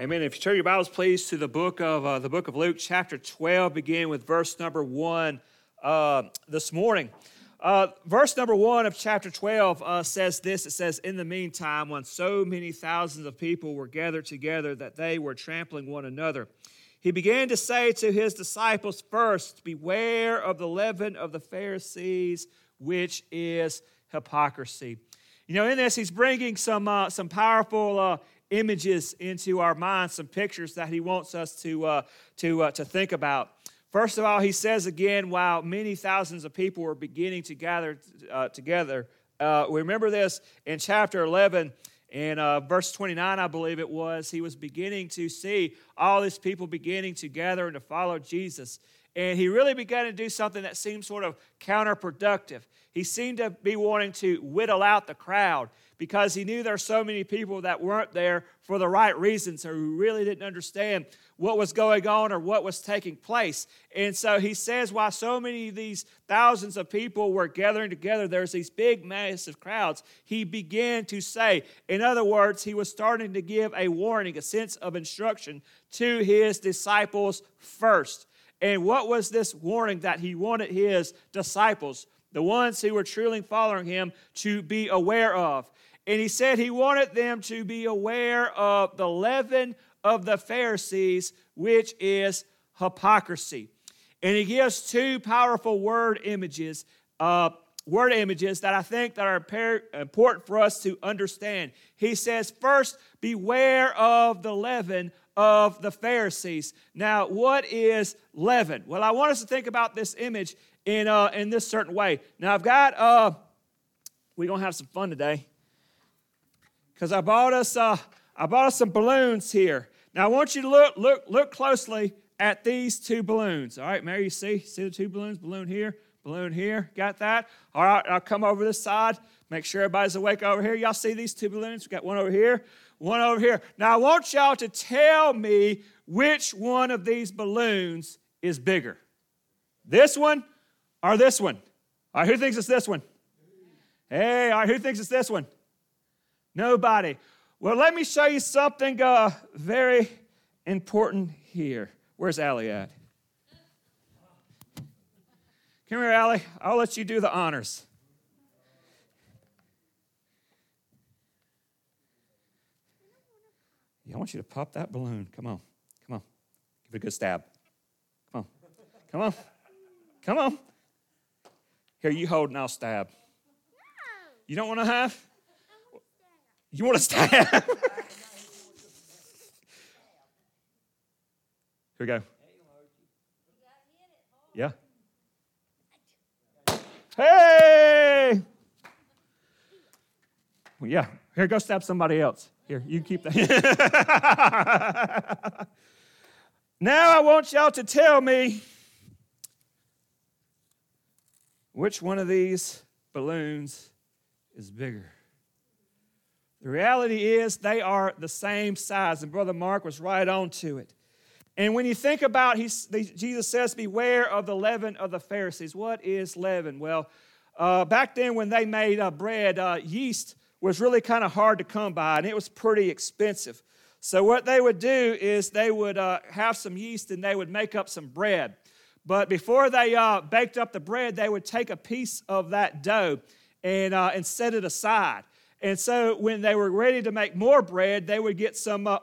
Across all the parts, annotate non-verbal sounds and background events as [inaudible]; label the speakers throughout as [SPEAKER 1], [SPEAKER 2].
[SPEAKER 1] Amen. If you turn your Bibles, please, to the book of uh, the book of Luke, chapter 12, begin with verse number one uh, this morning. Uh, verse number one of chapter 12 uh, says this it says, In the meantime, when so many thousands of people were gathered together that they were trampling one another, he began to say to his disciples, First, beware of the leaven of the Pharisees, which is hypocrisy. You know, in this, he's bringing some, uh, some powerful uh, images into our minds, some pictures that he wants us to, uh, to, uh, to think about. First of all, he says again, while many thousands of people were beginning to gather uh, together, uh, we remember this in chapter 11 in uh, verse 29, I believe it was, he was beginning to see all these people beginning to gather and to follow Jesus. And he really began to do something that seemed sort of counterproductive. He seemed to be wanting to whittle out the crowd because he knew there were so many people that weren't there for the right reasons or who really didn't understand what was going on or what was taking place. And so he says, why so many of these thousands of people were gathering together, there's these big, massive crowds. He began to say, in other words, he was starting to give a warning, a sense of instruction to his disciples first. And what was this warning that he wanted his disciples, the ones who were truly following him, to be aware of? And he said he wanted them to be aware of the leaven of the Pharisees, which is hypocrisy. And he gives two powerful word images, uh, word images that I think that are important for us to understand. He says, first, beware of the leaven of the Pharisees. Now, what is leaven? Well, I want us to think about this image in, uh, in this certain way. Now, I've got, uh, we're to have some fun today because I bought us uh, I bought us some balloons here. Now I want you to look look look closely at these two balloons. All right, Mary, you see see the two balloons? Balloon here, balloon here. Got that? All right, I'll come over this side. Make sure everybody's awake over here. Y'all see these two balloons? We got one over here, one over here. Now I want y'all to tell me which one of these balloons is bigger. This one or this one? All right, who thinks it's this one? Hey, all right, who thinks it's this one? Nobody. Well, let me show you something uh, very important here. Where's Allie at? Come here, Allie. I'll let you do the honors. Yeah, I want you to pop that balloon. Come on. Come on. Give it a good stab. Come on. Come on. Come on. Here, you hold and I'll stab. You don't want to have? You want to stab? [laughs] Here we go. Yeah. Hey! Well, yeah. Here, go stab somebody else. Here, you keep that. [laughs] now I want y'all to tell me which one of these balloons is bigger. The reality is they are the same size, and Brother Mark was right on to it. And when you think about, Jesus says, beware of the leaven of the Pharisees. What is leaven? Well, uh, back then when they made uh, bread, uh, yeast was really kind of hard to come by, and it was pretty expensive. So what they would do is they would uh, have some yeast and they would make up some bread. But before they uh, baked up the bread, they would take a piece of that dough and, uh, and set it aside. And so when they were ready to make more bread, they would get some uh,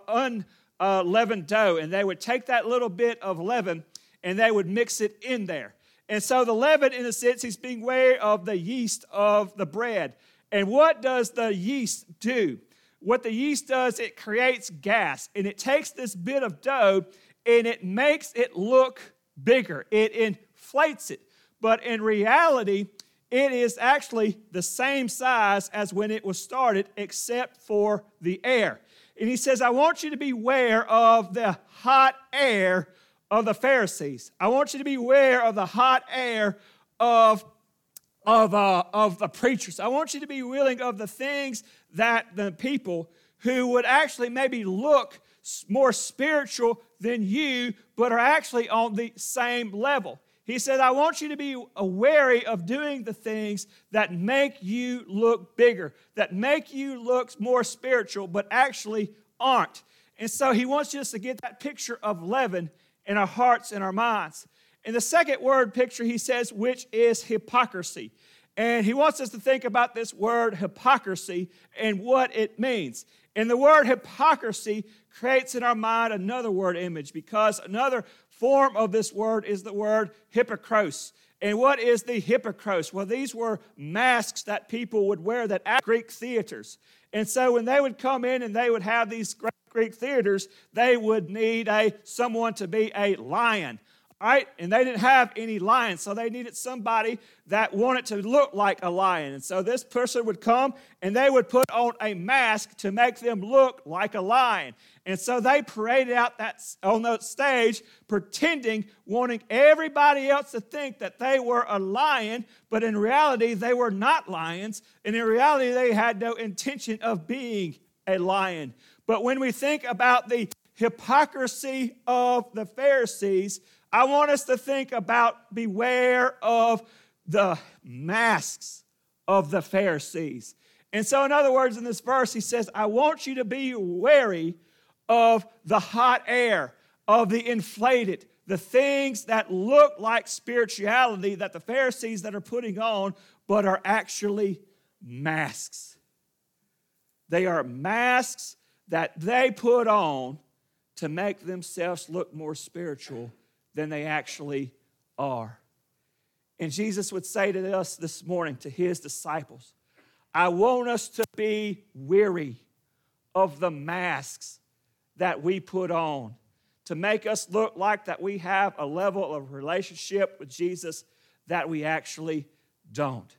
[SPEAKER 1] unleavened dough and they would take that little bit of leaven and they would mix it in there. And so the leaven, in a sense, he's being aware of the yeast of the bread. And what does the yeast do? What the yeast does, it creates gas and it takes this bit of dough and it makes it look bigger. It inflates it. But in reality, it is actually the same size as when it was started, except for the air. And he says, I want you to be aware of the hot air of the Pharisees. I want you to be aware of the hot air of, of, uh, of the preachers. I want you to be willing of the things that the people who would actually maybe look more spiritual than you, but are actually on the same level. He said, I want you to be wary of doing the things that make you look bigger, that make you look more spiritual, but actually aren't. And so he wants us to get that picture of leaven in our hearts and our minds. In the second word picture, he says, which is hypocrisy. And he wants us to think about this word hypocrisy and what it means. And the word hypocrisy creates in our mind another word image because another form of this word is the word hypocros. And what is the hypocros? Well, these were masks that people would wear that at Greek theaters. And so when they would come in and they would have these Greek theaters, they would need a someone to be a lion right? And they didn't have any lions, so they needed somebody that wanted to look like a lion. And so this person would come and they would put on a mask to make them look like a lion. And so they paraded out that on the stage, pretending, wanting everybody else to think that they were a lion, but in reality, they were not lions. And in reality, they had no intention of being a lion. But when we think about the hypocrisy of the Pharisees, I want us to think about beware of the masks of the Pharisees. And so, in other words, in this verse, he says, I want you to be wary of the hot air, of the inflated, the things that look like spirituality that the Pharisees that are putting on, but are actually masks. They are masks that they put on to make themselves look more spiritual than they actually are. And Jesus would say to us this morning, to his disciples, I want us to be weary of the masks that we put on to make us look like that we have a level of relationship with Jesus that we actually don't.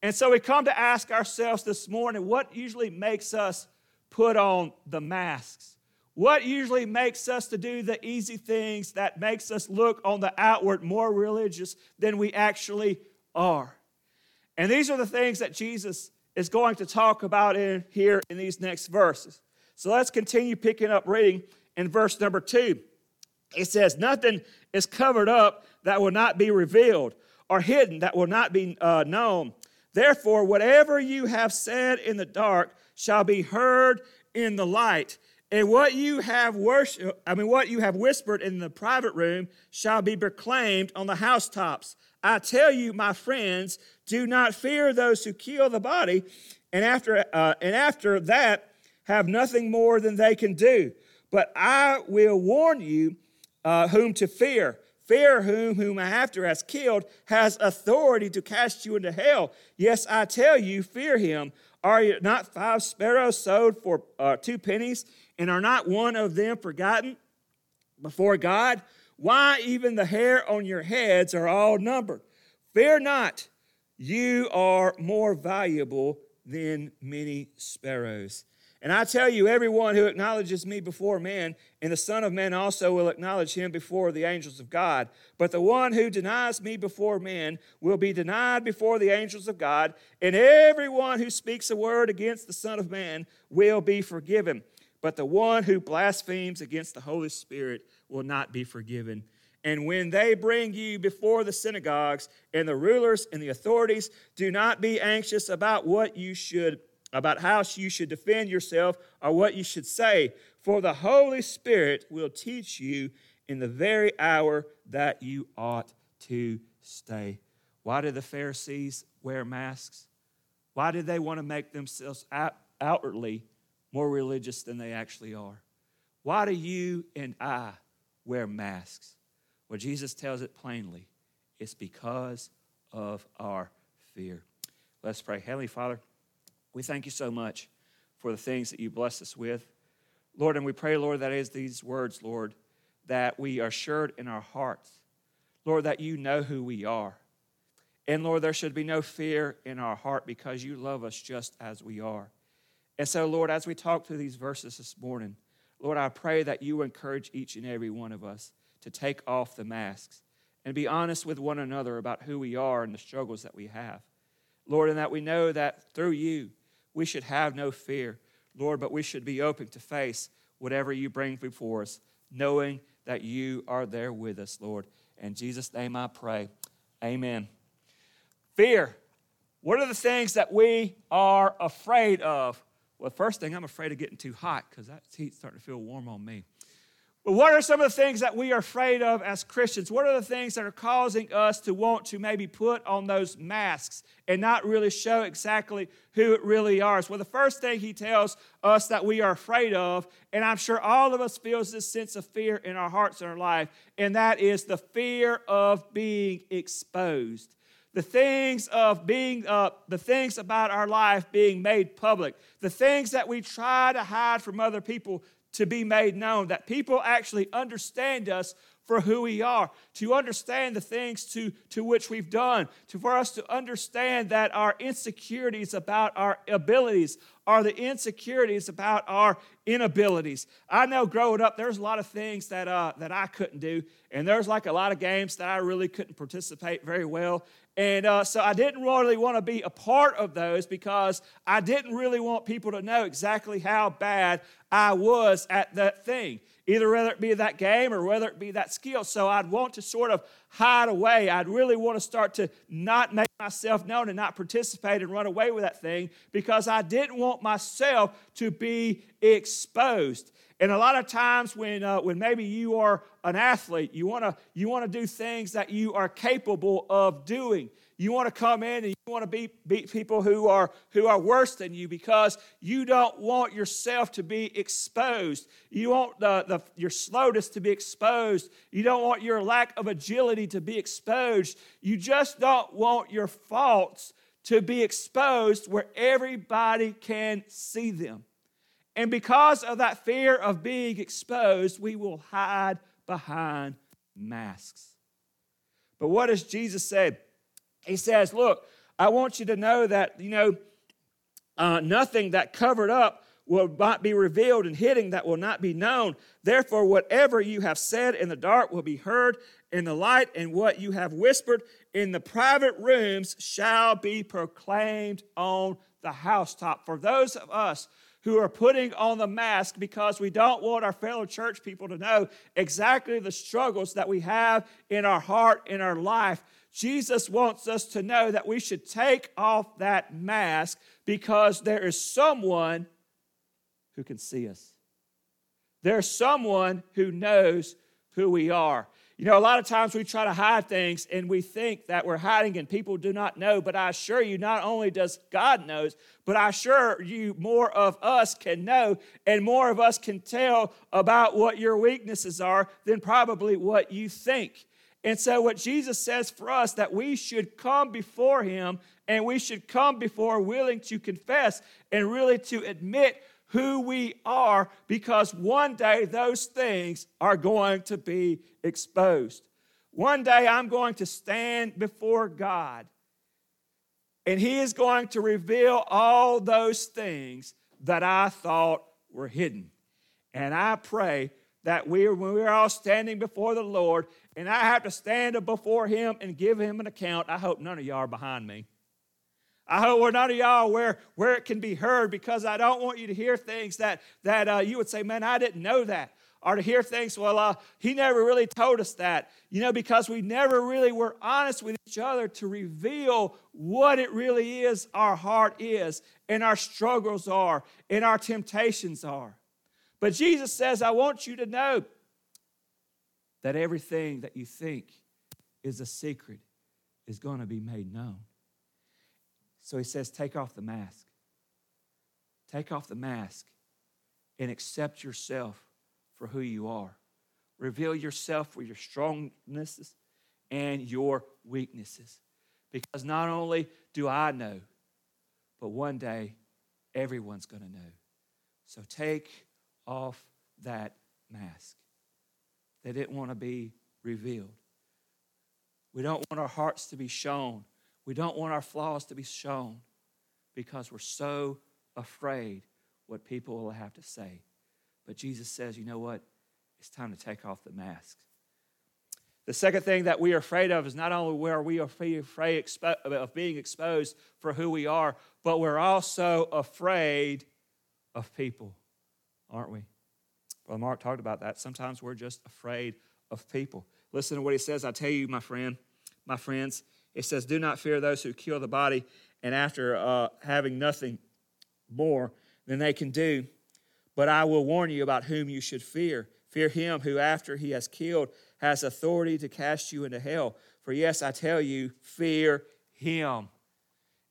[SPEAKER 1] And so we come to ask ourselves this morning what usually makes us put on the masks? What usually makes us to do the easy things that makes us look on the outward more religious than we actually are? And these are the things that Jesus is going to talk about in here in these next verses. So let's continue picking up reading in verse number two. It says, Nothing is covered up that will not be revealed, or hidden that will not be uh, known. Therefore, whatever you have said in the dark shall be heard in the light, and what you have worship, I mean, what you have whispered in the private room shall be proclaimed on the housetops. I tell you, my friends, do not fear those who kill the body, and after, uh, and after that have nothing more than they can do. But I will warn you uh, whom to fear. Fear whom, whom after has killed, has authority to cast you into hell. Yes, I tell you, fear him. Are you not five sparrows sold for uh, two pennies? And are not one of them forgotten before God? Why, even the hair on your heads are all numbered. Fear not, you are more valuable than many sparrows. And I tell you, everyone who acknowledges me before men, and the Son of Man also will acknowledge him before the angels of God. But the one who denies me before men will be denied before the angels of God, and everyone who speaks a word against the Son of Man will be forgiven. But the one who blasphemes against the Holy Spirit will not be forgiven. And when they bring you before the synagogues and the rulers and the authorities, do not be anxious about what you should about how you should defend yourself or what you should say, for the Holy Spirit will teach you in the very hour that you ought to stay. Why did the Pharisees wear masks? Why did they want to make themselves out, outwardly more religious than they actually are. Why do you and I wear masks? Well, Jesus tells it plainly it's because of our fear. Let's pray. Heavenly Father, we thank you so much for the things that you bless us with. Lord, and we pray, Lord, that is these words, Lord, that we are assured in our hearts, Lord, that you know who we are. And Lord, there should be no fear in our heart because you love us just as we are. And so, Lord, as we talk through these verses this morning, Lord, I pray that you encourage each and every one of us to take off the masks and be honest with one another about who we are and the struggles that we have. Lord, and that we know that through you, we should have no fear, Lord, but we should be open to face whatever you bring before us, knowing that you are there with us, Lord. In Jesus' name I pray. Amen. Fear. What are the things that we are afraid of? Well, first thing, I'm afraid of getting too hot because that heat's starting to feel warm on me. But what are some of the things that we are afraid of as Christians? What are the things that are causing us to want to maybe put on those masks and not really show exactly who it really are? Well, the first thing he tells us that we are afraid of, and I'm sure all of us feels this sense of fear in our hearts and our life, and that is the fear of being exposed the things of being uh, the things about our life being made public the things that we try to hide from other people to be made known that people actually understand us for who we are to understand the things to, to which we've done to for us to understand that our insecurities about our abilities are the insecurities about our inabilities. I know growing up, there's a lot of things that, uh, that I couldn't do, and there's like a lot of games that I really couldn't participate very well. And uh, so I didn't really want to be a part of those because I didn't really want people to know exactly how bad I was at that thing, either whether it be that game or whether it be that skill. So I'd want to sort of hide away. I'd really want to start to not make myself known and not participate and run away with that thing because I didn't want myself to be exposed. And a lot of times when, uh, when maybe you are an athlete, you want to you wanna do things that you are capable of doing. You want to come in and you want to beat, beat people who are, who are worse than you because you don't want yourself to be exposed. You want the, the, your slowness to be exposed. You don't want your lack of agility to be exposed. You just don't want your faults to be exposed where everybody can see them. And because of that fear of being exposed, we will hide behind masks. But what does Jesus say? He says, Look, I want you to know that, you know, uh, nothing that covered up will not be revealed, and hidden that will not be known. Therefore, whatever you have said in the dark will be heard in the light, and what you have whispered in the private rooms shall be proclaimed on the housetop. For those of us who are putting on the mask because we don't want our fellow church people to know exactly the struggles that we have in our heart, in our life. Jesus wants us to know that we should take off that mask because there is someone who can see us. There's someone who knows who we are. You know, a lot of times we try to hide things and we think that we're hiding and people do not know, but I assure you, not only does God knows, but I assure you more of us can know and more of us can tell about what your weaknesses are than probably what you think. And so, what Jesus says for us that we should come before Him and we should come before willing to confess and really to admit who we are because one day those things are going to be exposed. One day I'm going to stand before God and He is going to reveal all those things that I thought were hidden. And I pray that we, when we're all standing before the Lord and I have to stand before Him and give Him an account, I hope none of y'all are behind me. I hope we're none of y'all where, where it can be heard because I don't want you to hear things that, that uh, you would say, man, I didn't know that. Or to hear things, well, uh, he never really told us that. You know, because we never really were honest with each other to reveal what it really is our heart is, and our struggles are, and our temptations are. But Jesus says, I want you to know that everything that you think is a secret is going to be made known. So he says, Take off the mask. Take off the mask and accept yourself for who you are. Reveal yourself for your strongnesses and your weaknesses. Because not only do I know, but one day everyone's going to know. So take off that mask. They didn't want to be revealed. We don't want our hearts to be shown we don't want our flaws to be shown because we're so afraid what people will have to say. But Jesus says, you know what? It's time to take off the mask. The second thing that we are afraid of is not only where we are afraid of being exposed for who we are, but we're also afraid of people, aren't we? Well, Mark talked about that. Sometimes we're just afraid of people. Listen to what he says. I tell you, my friend, my friends, it says, Do not fear those who kill the body, and after uh, having nothing more, than they can do. But I will warn you about whom you should fear. Fear him who, after he has killed, has authority to cast you into hell. For yes, I tell you, fear him.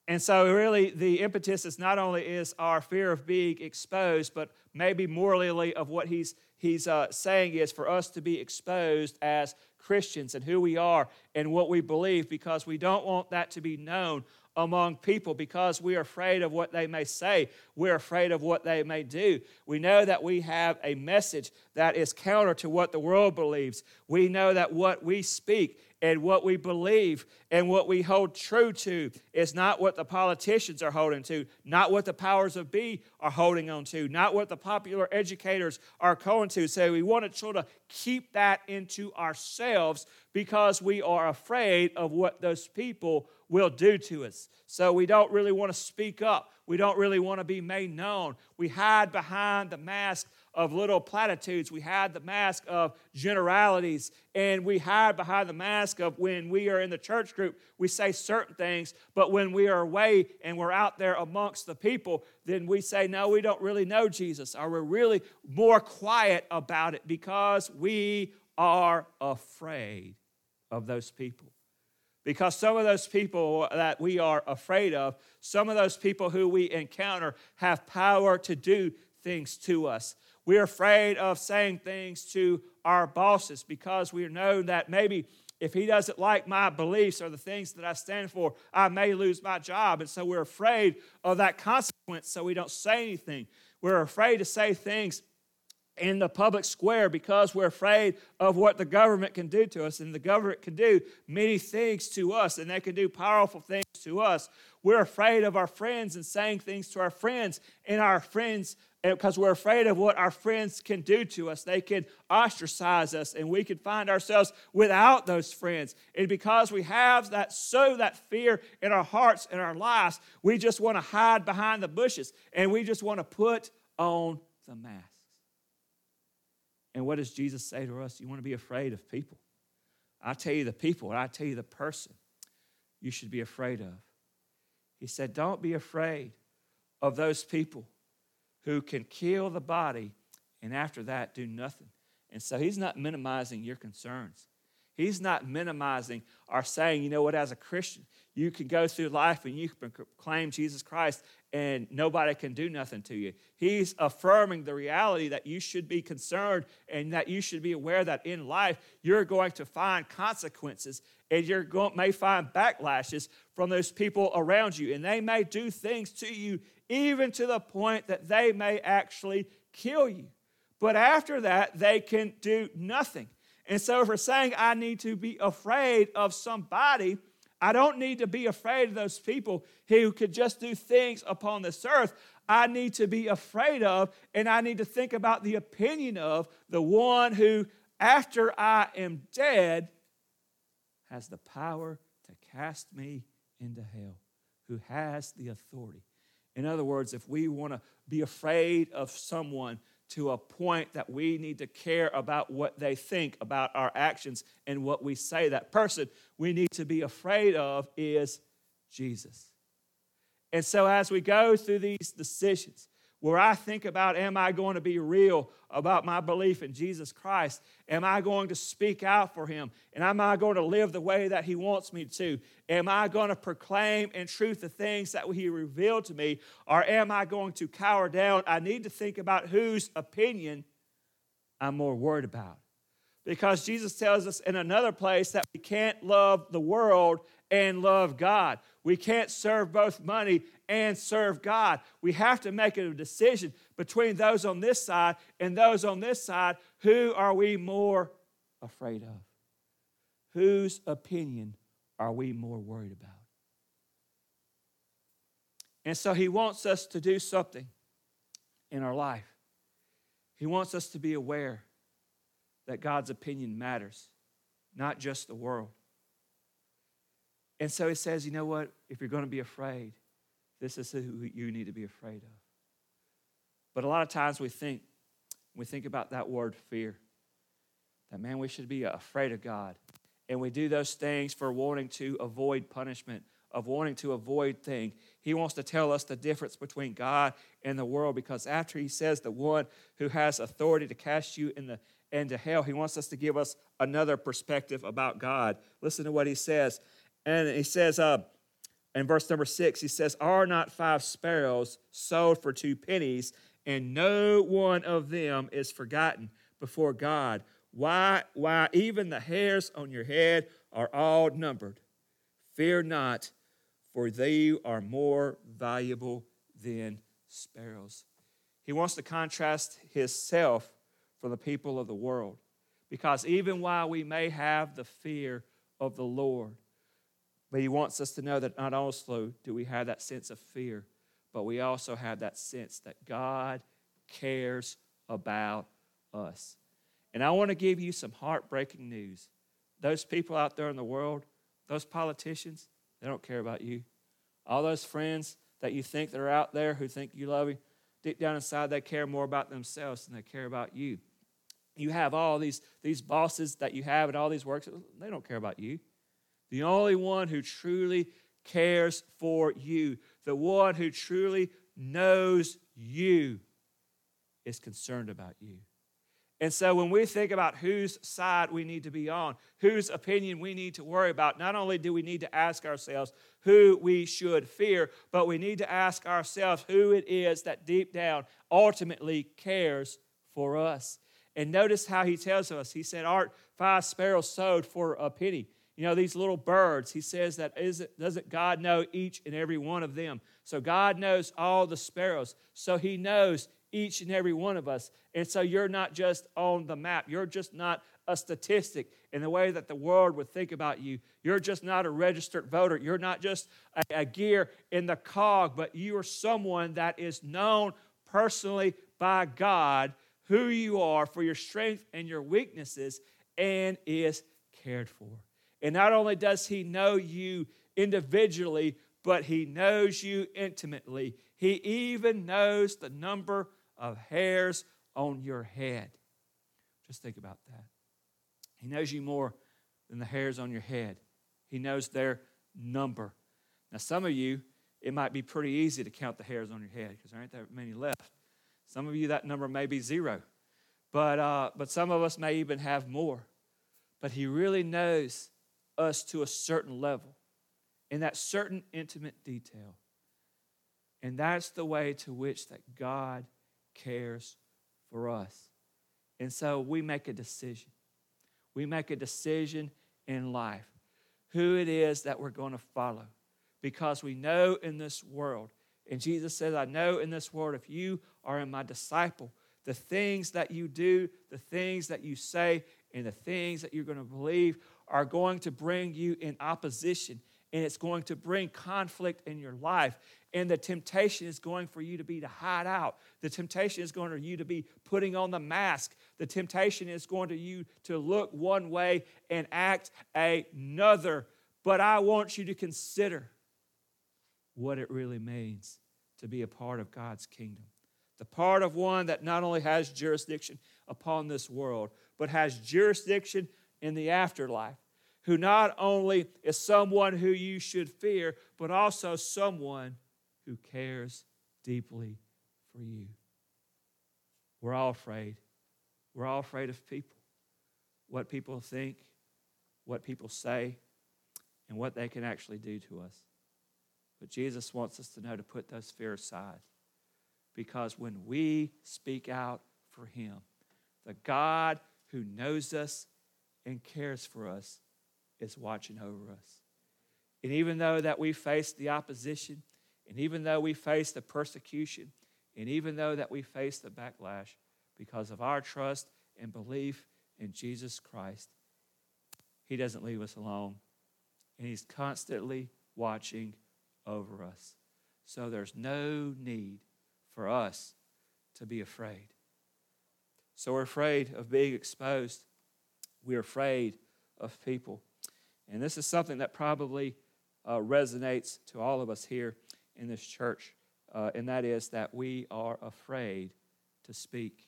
[SPEAKER 1] And so, really, the impetus is not only is our fear of being exposed, but maybe morally of what he's he's uh, saying is for us to be exposed as Christians and who we are and what we believe, because we don't want that to be known among people because we are afraid of what they may say. We're afraid of what they may do. We know that we have a message that is counter to what the world believes. We know that what we speak and what we believe and what we hold true to is not what the politicians are holding to, not what the powers of be are holding on to, not what the popular educators are going to. So we want to sort of keep that into ourselves because we are afraid of what those people will do to us. So we don't really want to speak up. We don't really want to be made known. We hide behind the mask of little platitudes. We hide the mask of generalities. And we hide behind the mask of when we are in the church group, we say certain things. But when we are away and we're out there amongst the people, then we say, no, we don't really know Jesus. Or we're really more quiet about it because we are afraid of those people. Because some of those people that we are afraid of, some of those people who we encounter have power to do things to us. We're afraid of saying things to our bosses because we know that maybe if he doesn't like my beliefs or the things that I stand for, I may lose my job. And so we're afraid of that consequence, so we don't say anything. We're afraid to say things in the public square because we're afraid of what the government can do to us. And the government can do many things to us, and they can do powerful things to us. We're afraid of our friends and saying things to our friends, and our friends, eh, because we're afraid of what our friends can do to us. They can ostracize us, and we can find ourselves without those friends. And because we have that, so that fear in our hearts and our lives, we just want to hide behind the bushes, and we just want to put on the mask. And what does Jesus say to us? You want to be afraid of people. I tell you the people, I tell you the person you should be afraid of. He said, Don't be afraid of those people who can kill the body and after that do nothing. And so he's not minimizing your concerns. He's not minimizing or saying, you know what, as a Christian, you can go through life and you can proclaim Jesus Christ and nobody can do nothing to you. He's affirming the reality that you should be concerned and that you should be aware that in life you're going to find consequences and you may find backlashes from those people around you. And they may do things to you even to the point that they may actually kill you. But after that, they can do nothing. And so if we're saying I need to be afraid of somebody, I don't need to be afraid of those people who could just do things upon this earth. I need to be afraid of, and I need to think about the opinion of the one who, after I am dead, has the power to cast me into hell, who has the authority. In other words, if we want to be afraid of someone to a point that we need to care about what they think about our actions and what we say. That person we need to be afraid of is Jesus. And so, as we go through these decisions, where I think about, am I going to be real about my belief in Jesus Christ? Am I going to speak out for him? And am I going to live the way that he wants me to? Am I going to proclaim in truth the things that he revealed to me? Or am I going to cower down? I need to think about whose opinion I'm more worried about. Because Jesus tells us in another place that we can't love the world and love God. We can't serve both money and serve God. We have to make a decision between those on this side and those on this side. Who are we more afraid of? Whose opinion are we more worried about? And so he wants us to do something in our life. He wants us to be aware that God's opinion matters, not just the world. And so he says, you know what? If you're going to be afraid, this is who you need to be afraid of. But a lot of times we think, we think about that word fear, that man, we should be afraid of God. And we do those things for wanting to avoid punishment, of wanting to avoid thing. He wants to tell us the difference between God and the world because after he says the one who has authority to cast you in the into hell, he wants us to give us another perspective about God. Listen to what he says. And he says, uh, in verse number six, he says, Are not five sparrows sold for two pennies, and no one of them is forgotten before God? Why, why even the hairs on your head are all numbered. Fear not, for they are more valuable than sparrows. He wants to contrast himself from the people of the world. Because even while we may have the fear of the Lord, but he wants us to know that not only do we have that sense of fear, but we also have that sense that God cares about us. And I want to give you some heartbreaking news. Those people out there in the world, those politicians, they don't care about you. All those friends that you think that are out there who think you love you, deep down inside, they care more about themselves than they care about you. You have all these, these bosses that you have and all these works, they don't care about you. The only one who truly cares for you, the one who truly knows you, is concerned about you. And so when we think about whose side we need to be on, whose opinion we need to worry about, not only do we need to ask ourselves who we should fear, but we need to ask ourselves who it is that deep down ultimately cares for us. And notice how he tells us. He said, Art five sparrows sowed for a penny. You know, these little birds, he says that isn't, doesn't God know each and every one of them? So God knows all the sparrows. So he knows each and every one of us. And so you're not just on the map. You're just not a statistic in the way that the world would think about you. You're just not a registered voter. You're not just a, a gear in the cog, but you are someone that is known personally by God who you are for your strength and your weaknesses and is cared for. And not only does he know you individually, but he knows you intimately. He even knows the number of hairs on your head. Just think about that. He knows you more than the hairs on your head, He knows their number. Now, some of you, it might be pretty easy to count the hairs on your head because there aren't that many left. Some of you, that number may be zero. But, uh, but some of us may even have more. But He really knows us to a certain level in that certain intimate detail. And that's the way to which that God cares for us. And so we make a decision. We make a decision in life who it is that we're going to follow because we know in this world, and Jesus says, I know in this world, if you are in my disciple, the things that you do, the things that you say, and the things that you're going to believe are going to bring you in opposition and it's going to bring conflict in your life. And the temptation is going for you to be to hide out. The temptation is going for you to be putting on the mask. The temptation is going to you to look one way and act another. But I want you to consider what it really means to be a part of God's kingdom. The part of one that not only has jurisdiction upon this world, but has jurisdiction in the afterlife who not only is someone who you should fear, but also someone who cares deeply for you. We're all afraid. We're all afraid of people, what people think, what people say, and what they can actually do to us. But Jesus wants us to know to put those fears aside. Because when we speak out for Him, the God who knows us and cares for us is watching over us. And even though that we face the opposition, and even though we face the persecution, and even though that we face the backlash because of our trust and belief in Jesus Christ, He doesn't leave us alone. And He's constantly watching over us. So there's no need for us to be afraid. So we're afraid of being exposed. We're afraid of people. And this is something that probably uh, resonates to all of us here in this church, uh, and that is that we are afraid to speak.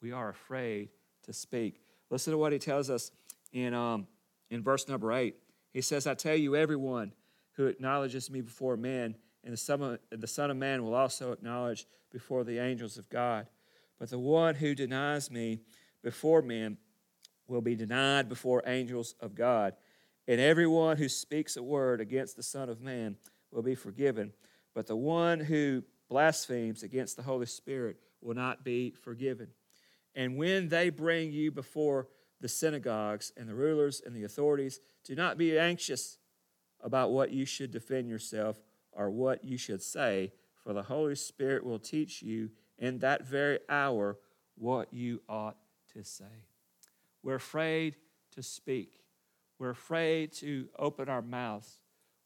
[SPEAKER 1] We are afraid to speak. Listen to what he tells us in, um, in verse number eight. He says, I tell you, everyone who acknowledges me before men and the Son, of, the Son of Man will also acknowledge before the angels of God. But the one who denies me before men will be denied before angels of God. And everyone who speaks a word against the Son of Man will be forgiven. But the one who blasphemes against the Holy Spirit will not be forgiven. And when they bring you before the synagogues and the rulers and the authorities, do not be anxious about what you should defend yourself or what you should say, for the Holy Spirit will teach you in that very hour what you ought to say. We're afraid to speak. We're afraid to open our mouths.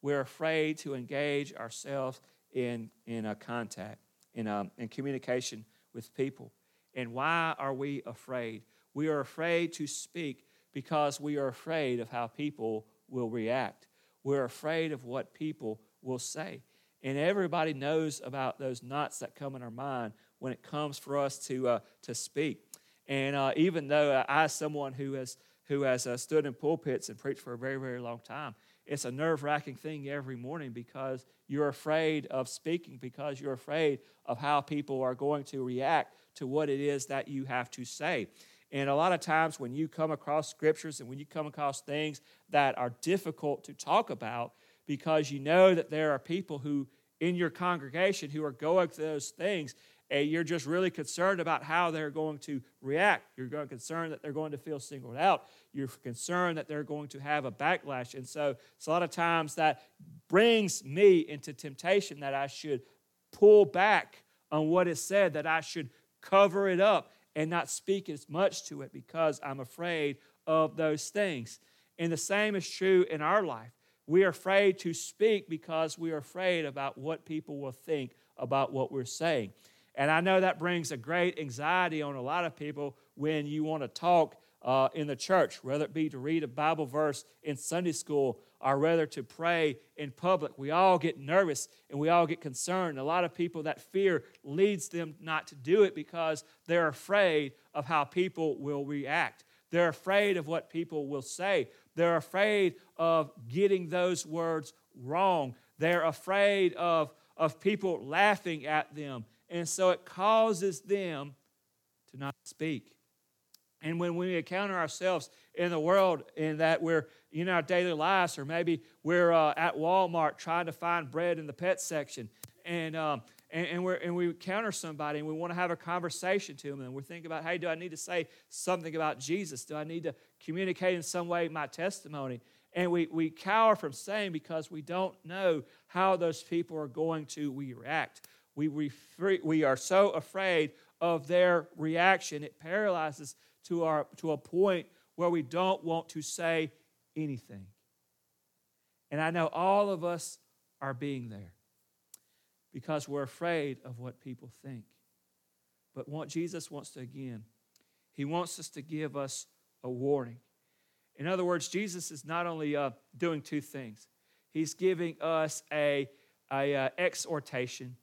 [SPEAKER 1] We're afraid to engage ourselves in, in a contact, in, a, um, in communication with people. And why are we afraid? We are afraid to speak because we are afraid of how people will react. We're afraid of what people will say. And everybody knows about those knots that come in our mind when it comes for us to, uh, to speak. And uh, even though I, as someone who has, who has uh, stood in pulpits and preached for a very, very long time, it's a nerve wracking thing every morning because you're afraid of speaking, because you're afraid of how people are going to react to what it is that you have to say. And a lot of times when you come across scriptures and when you come across things that are difficult to talk about, because you know that there are people who in your congregation who are going through those things and you're just really concerned about how they're going to react. You're concerned that they're going to feel singled out. You're concerned that they're going to have a backlash. And so it's a lot of times that brings me into temptation that I should pull back on what is said, that I should cover it up and not speak as much to it because I'm afraid of those things. And the same is true in our life. We are afraid to speak because we are afraid about what people will think about what we're saying. And I know that brings a great anxiety on a lot of people when you want to talk uh, in the church, whether it be to read a Bible verse in Sunday school or whether to pray in public. We all get nervous and we all get concerned. A lot of people, that fear leads them not to do it because they're afraid of how people will react. They're afraid of what people will say. They're afraid of getting those words wrong. They're afraid of, of people laughing at them. And so it causes them to not speak. And when we encounter ourselves in the world in that we're in our daily lives, or maybe we're uh, at Walmart trying to find bread in the pet section, and um, and, and, we and we encounter somebody and we want to have a conversation to them and we're thinking about, hey, do I need to say something about Jesus? Do I need to communicate in some way my testimony? And we, we cower from saying because we don't know how those people are going to react. We, we, we are so afraid of their reaction, it paralyzes to, our, to a point where we don't want to say anything. And I know all of us are being there because we're afraid of what people think. But what Jesus wants to, again, he wants us to give us a warning. In other words, Jesus is not only uh, doing two things, he's giving us a, a uh, exhortation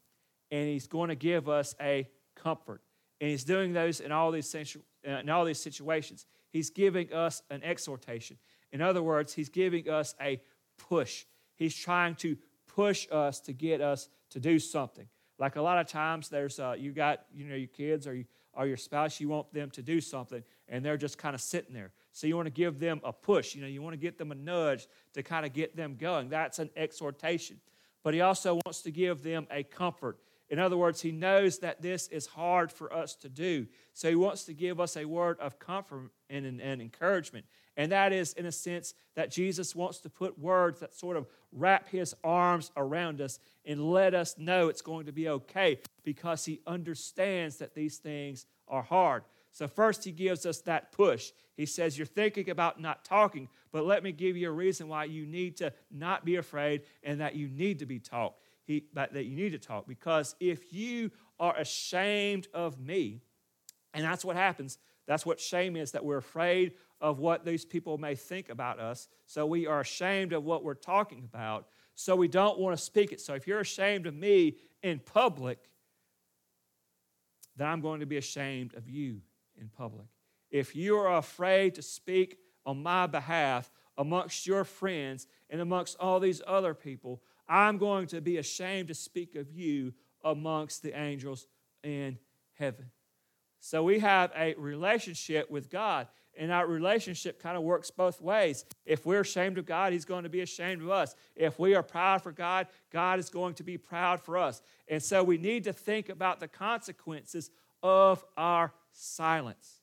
[SPEAKER 1] and he's going to give us a comfort. And he's doing those in all these, uh, in all these situations. He's giving us an exhortation. In other words, he's giving us a push. He's trying to push us to get us to do something. Like a lot of times, there's uh, you got you know your kids or you, or your spouse, you want them to do something, and they're just kind of sitting there. So you want to give them a push. You know, you want to get them a nudge to kind of get them going. That's an exhortation. But he also wants to give them a comfort. In other words, he knows that this is hard for us to do. So he wants to give us a word of comfort and, and, and, encouragement. And that is, in a sense, that Jesus wants to put words that sort of wrap his arms around us and let us know it's going to be okay because he understands that these things are hard. So, first, he gives us that push. He says, You're thinking about not talking, but let me give you a reason why you need to not be afraid and that you need to be taught he, that, that you need to talk. Because if you are ashamed of me, and that's what happens, that's what shame is, that we're afraid of what these people may think about us. So we are ashamed of what we're talking about. So we don't want to speak it. So if you're ashamed of me in public, then I'm going to be ashamed of you in public. If you are afraid to speak on my behalf amongst your friends and amongst all these other people, I'm going to be ashamed to speak of you amongst the angels in heaven. So we have a relationship with God, and our relationship kind of works both ways. If we're ashamed of God, He's going to be ashamed of us. If we are proud for God, God is going to be proud for us. And so we need to think about the consequences of our silence.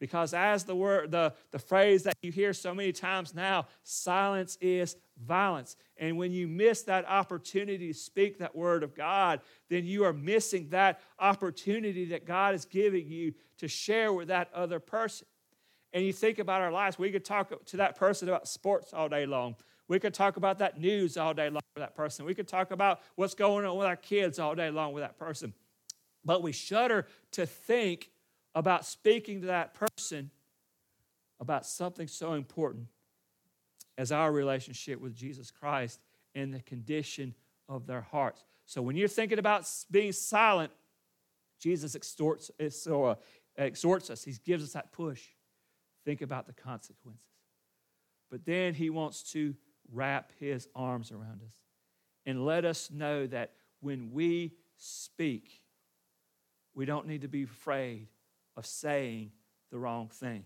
[SPEAKER 1] Because as the word, the, the phrase that you hear so many times now, silence is violence. And when you miss that opportunity to speak that word of God, then you are missing that opportunity that God is giving you to share with that other person. And you think about our lives, we could talk to that person about sports all day long. We could talk about that news all day long with that person. We could talk about what's going on with our kids all day long with that person. But we shudder to think about speaking to that person about something so important as our relationship with Jesus Christ and the condition of their hearts. So when you're thinking about being silent, Jesus extorts, so, uh, exhorts us. He gives us that push. Think about the consequences. But then he wants to wrap his arms around us and let us know that when we speak, we don't need to be afraid of saying the wrong thing.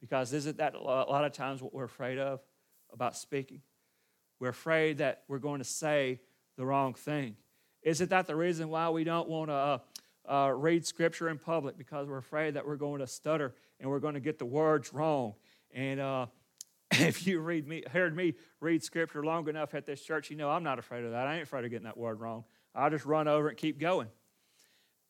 [SPEAKER 1] Because isn't that a lot of times what we're afraid of about speaking? We're afraid that we're going to say the wrong thing. Isn't that the reason why we don't want to uh, uh, read scripture in public? Because we're afraid that we're going to stutter and we're going to get the words wrong. And uh, [laughs] if you read me, heard me read scripture long enough at this church, you know I'm not afraid of that. I ain't afraid of getting that word wrong. I'll just run over and keep going.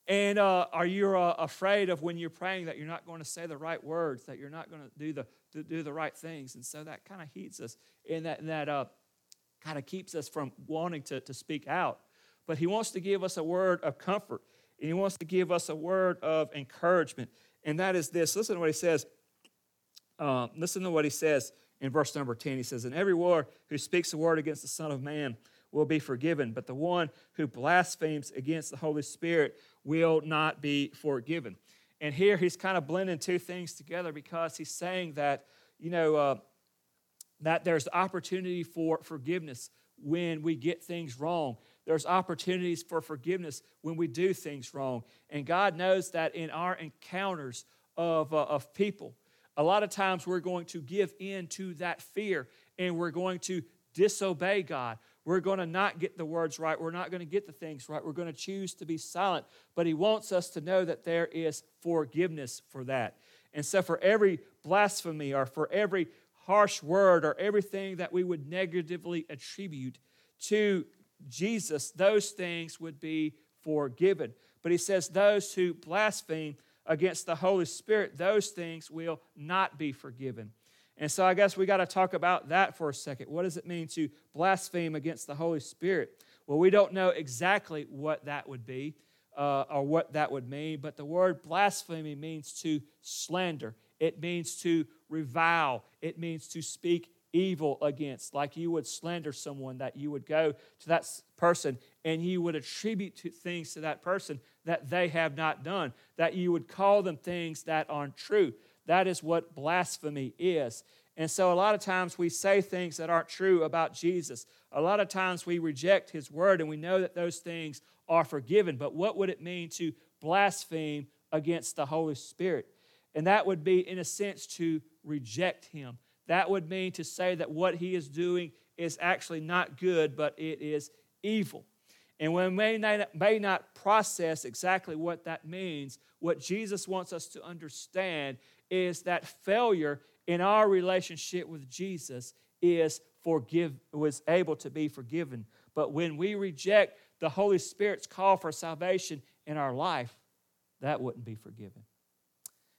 [SPEAKER 1] And uh, are you uh, afraid of when you're praying that you're not going to say the right words, that you're not going to do the do, do the right things? And so that kind of heats us, and that that uh, kind of keeps us from wanting to, to speak out. But He wants to give us a word of comfort, and He wants to give us a word of encouragement, and that is this. Listen to what He says. Uh, listen to what He says in verse number ten. He says, "And every war who speaks a word against the Son of Man." Will be forgiven, but the one who blasphemes against the Holy Spirit will not be forgiven. And here he's kind of blending two things together because he's saying that, you know, uh, that there's opportunity for forgiveness when we get things wrong. There's opportunities for forgiveness when we do things wrong. And God knows that in our encounters of, uh, of people, a lot of times we're going to give in to that fear and we're going to disobey God. We're going to not get the words right. We're not going to get the things right. We're going to choose to be silent. But He wants us to know that there is forgiveness for that. And so, for every blasphemy or for every harsh word or everything that we would negatively attribute to Jesus, those things would be forgiven. But He says, those who blaspheme against the Holy Spirit, those things will not be forgiven. And so I guess we got to talk about that for a second. What does it mean to blaspheme against the Holy Spirit? Well, we don't know exactly what that would be uh, or what that would mean, but the word blasphemy means to slander, it means to revile, it means to speak evil against. Like you would slander someone, that you would go to that person and you would attribute to things to that person that they have not done, that you would call them things that aren't true. That is what blasphemy is. And so, a lot of times we say things that aren't true about Jesus. A lot of times we reject his word and we know that those things are forgiven. But what would it mean to blaspheme against the Holy Spirit? And that would be, in a sense, to reject him. That would mean to say that what he is doing is actually not good, but it is evil. And we may not, may not process exactly what that means, what Jesus wants us to understand is that failure in our relationship with Jesus is forgive was able to be forgiven. But when we reject the Holy Spirit's call for salvation in our life, that wouldn't be forgiven.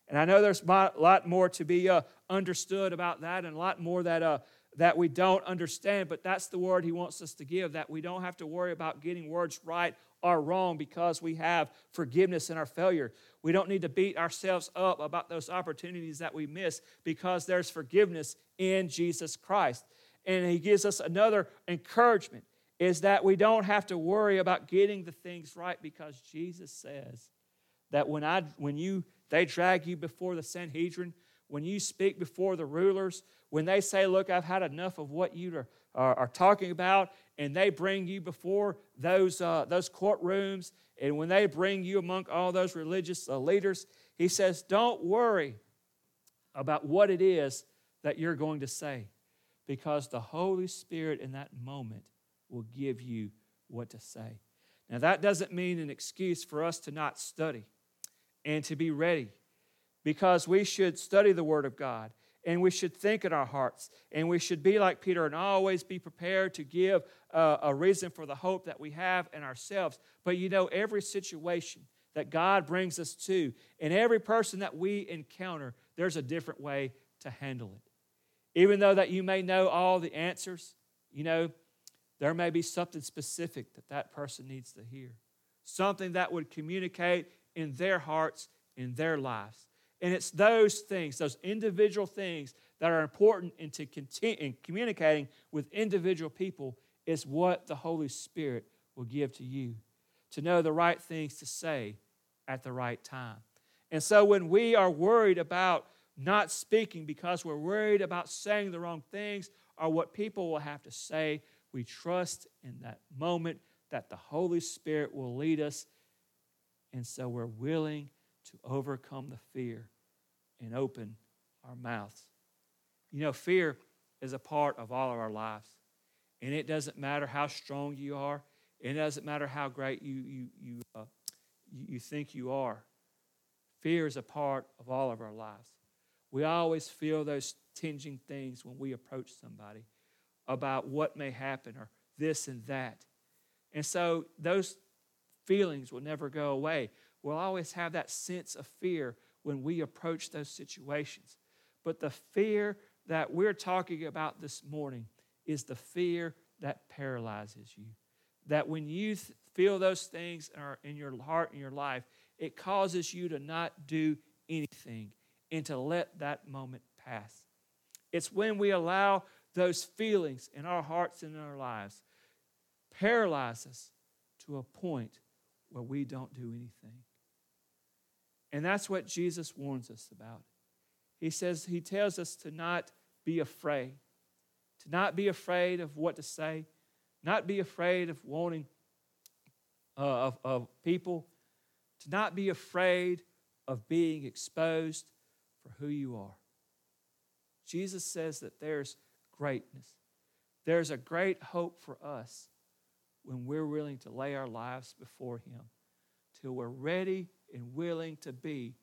[SPEAKER 1] And I know there's a lot more to be uh, understood about that and a lot more that, uh, that we don't understand, but that's the word he wants us to give that we don't have to worry about getting words right or wrong because we have forgiveness in our failure. We don't need to beat ourselves up about those opportunities that we miss because there's forgiveness in Jesus Christ. And he gives us another encouragement is that we don't have to worry about getting the things right because Jesus says that when I when you they drag you before the Sanhedrin, when you speak before the rulers, when they say, Look, I've had enough of what you are, are, are talking about, and they bring you before those, uh, those courtrooms, and when they bring you among all those religious uh, leaders, he says, Don't worry about what it is that you're going to say, because the Holy Spirit in that moment will give you what to say. Now, that doesn't mean an excuse for us to not study and to be ready, because we should study the Word of God and we should think in our hearts and we should be like Peter and always be prepared to give uh, a reason for the hope that we have in ourselves. But you know, every situation that God brings us to and every person that we encounter, there's a different way to handle it. Even though that you may know all the answers, you know, there may be something specific that that person needs to hear, something that would communicate in their hearts, in their lives. And it's those things, those individual things that are important into continue, in communicating with individual people is what the Holy Spirit will give to you to know the right things to say at the right time. And so when we are worried about not speaking because we're worried about saying the wrong things or what people will have to say, we trust in that moment that the Holy Spirit will lead us. And so we're willing to overcome the fear and open our mouths. You know, fear is a part of all of our lives. And it doesn't matter how strong you are, it doesn't matter how great you, you, you, uh, you think you are. Fear is a part of all of our lives. We always feel those tinging things when we approach somebody about what may happen or this and that. And so those feelings will never go away. We'll always have that sense of fear when we approach those situations. But the fear that we're talking about this morning is the fear that paralyzes you. That when you th- feel those things are in your heart and your life, it causes you to not do anything and to let that moment pass. It's when we allow those feelings in our hearts and in our lives paralyze us to a point where we don't do anything. And that's what Jesus warns us about. He says, He tells us to not be afraid, to not be afraid of what to say, not be afraid of wanting uh, of, of people, to not be afraid of being exposed for who you are. Jesus says that there's greatness. There's a great hope for us when we're willing to lay our lives before Him till we're ready and willing to be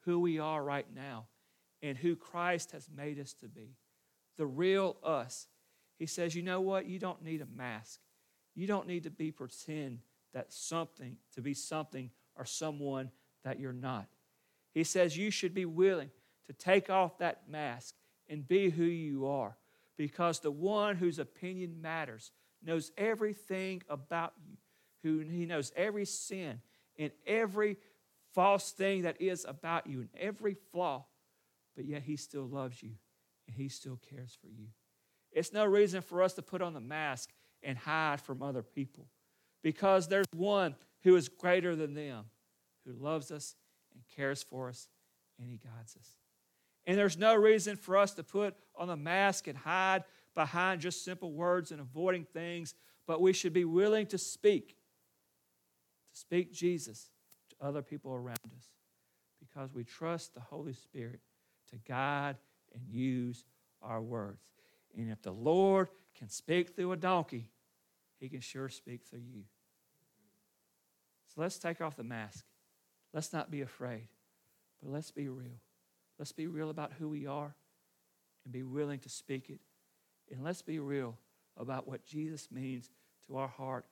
[SPEAKER 1] who we are right now and who Christ has made us to be. The real us. He says, you know what? You don't need a mask. You don't need to be pretend that something, to be something or someone that you're not. He says you should be willing to take off that mask and be who you are because the one whose opinion matters knows everything about you, who he knows every sin and every false thing that is about you and every flaw, but yet he still loves you and he still cares for you. It's no reason for us to put on the mask and hide from other people because there's one who is greater than them, who loves us and cares for us and he guides us. And there's no reason for us to put on the mask and hide behind just simple words and avoiding things, but we should be willing to speak, speak Jesus to other people around us because we trust the Holy Spirit to guide and use our words. And if the Lord can speak through a donkey, he can sure speak through you. So let's take off the mask. Let's not be afraid, but let's be real. Let's be real about who we are and be willing to speak it. And let's be real about what Jesus means to our heart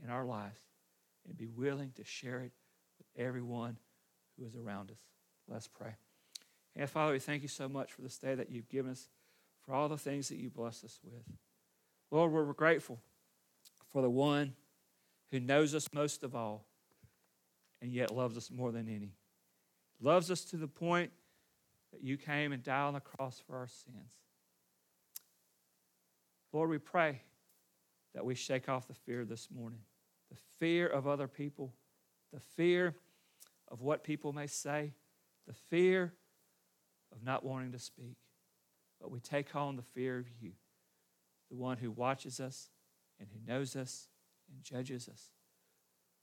[SPEAKER 1] and our lives and be willing to share it with everyone who is around us. Let's pray. And Father, we thank you so much for this day that you've given us, for all the things that you blessed us with. Lord, we're grateful for the one who knows us most of all and yet loves us more than any. Loves us to the point that you came and died on the cross for our sins. Lord, we pray that we shake off the fear this morning fear of other people, the fear of what people may say, the fear of not wanting to speak, but we take on the fear of you, the one who watches us and who knows us and judges us,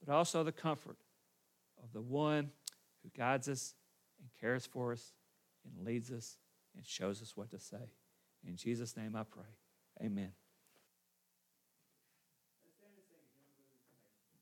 [SPEAKER 1] but also the comfort of the one who guides us and cares for us and leads us and shows us what to say. In Jesus' name I pray. Amen.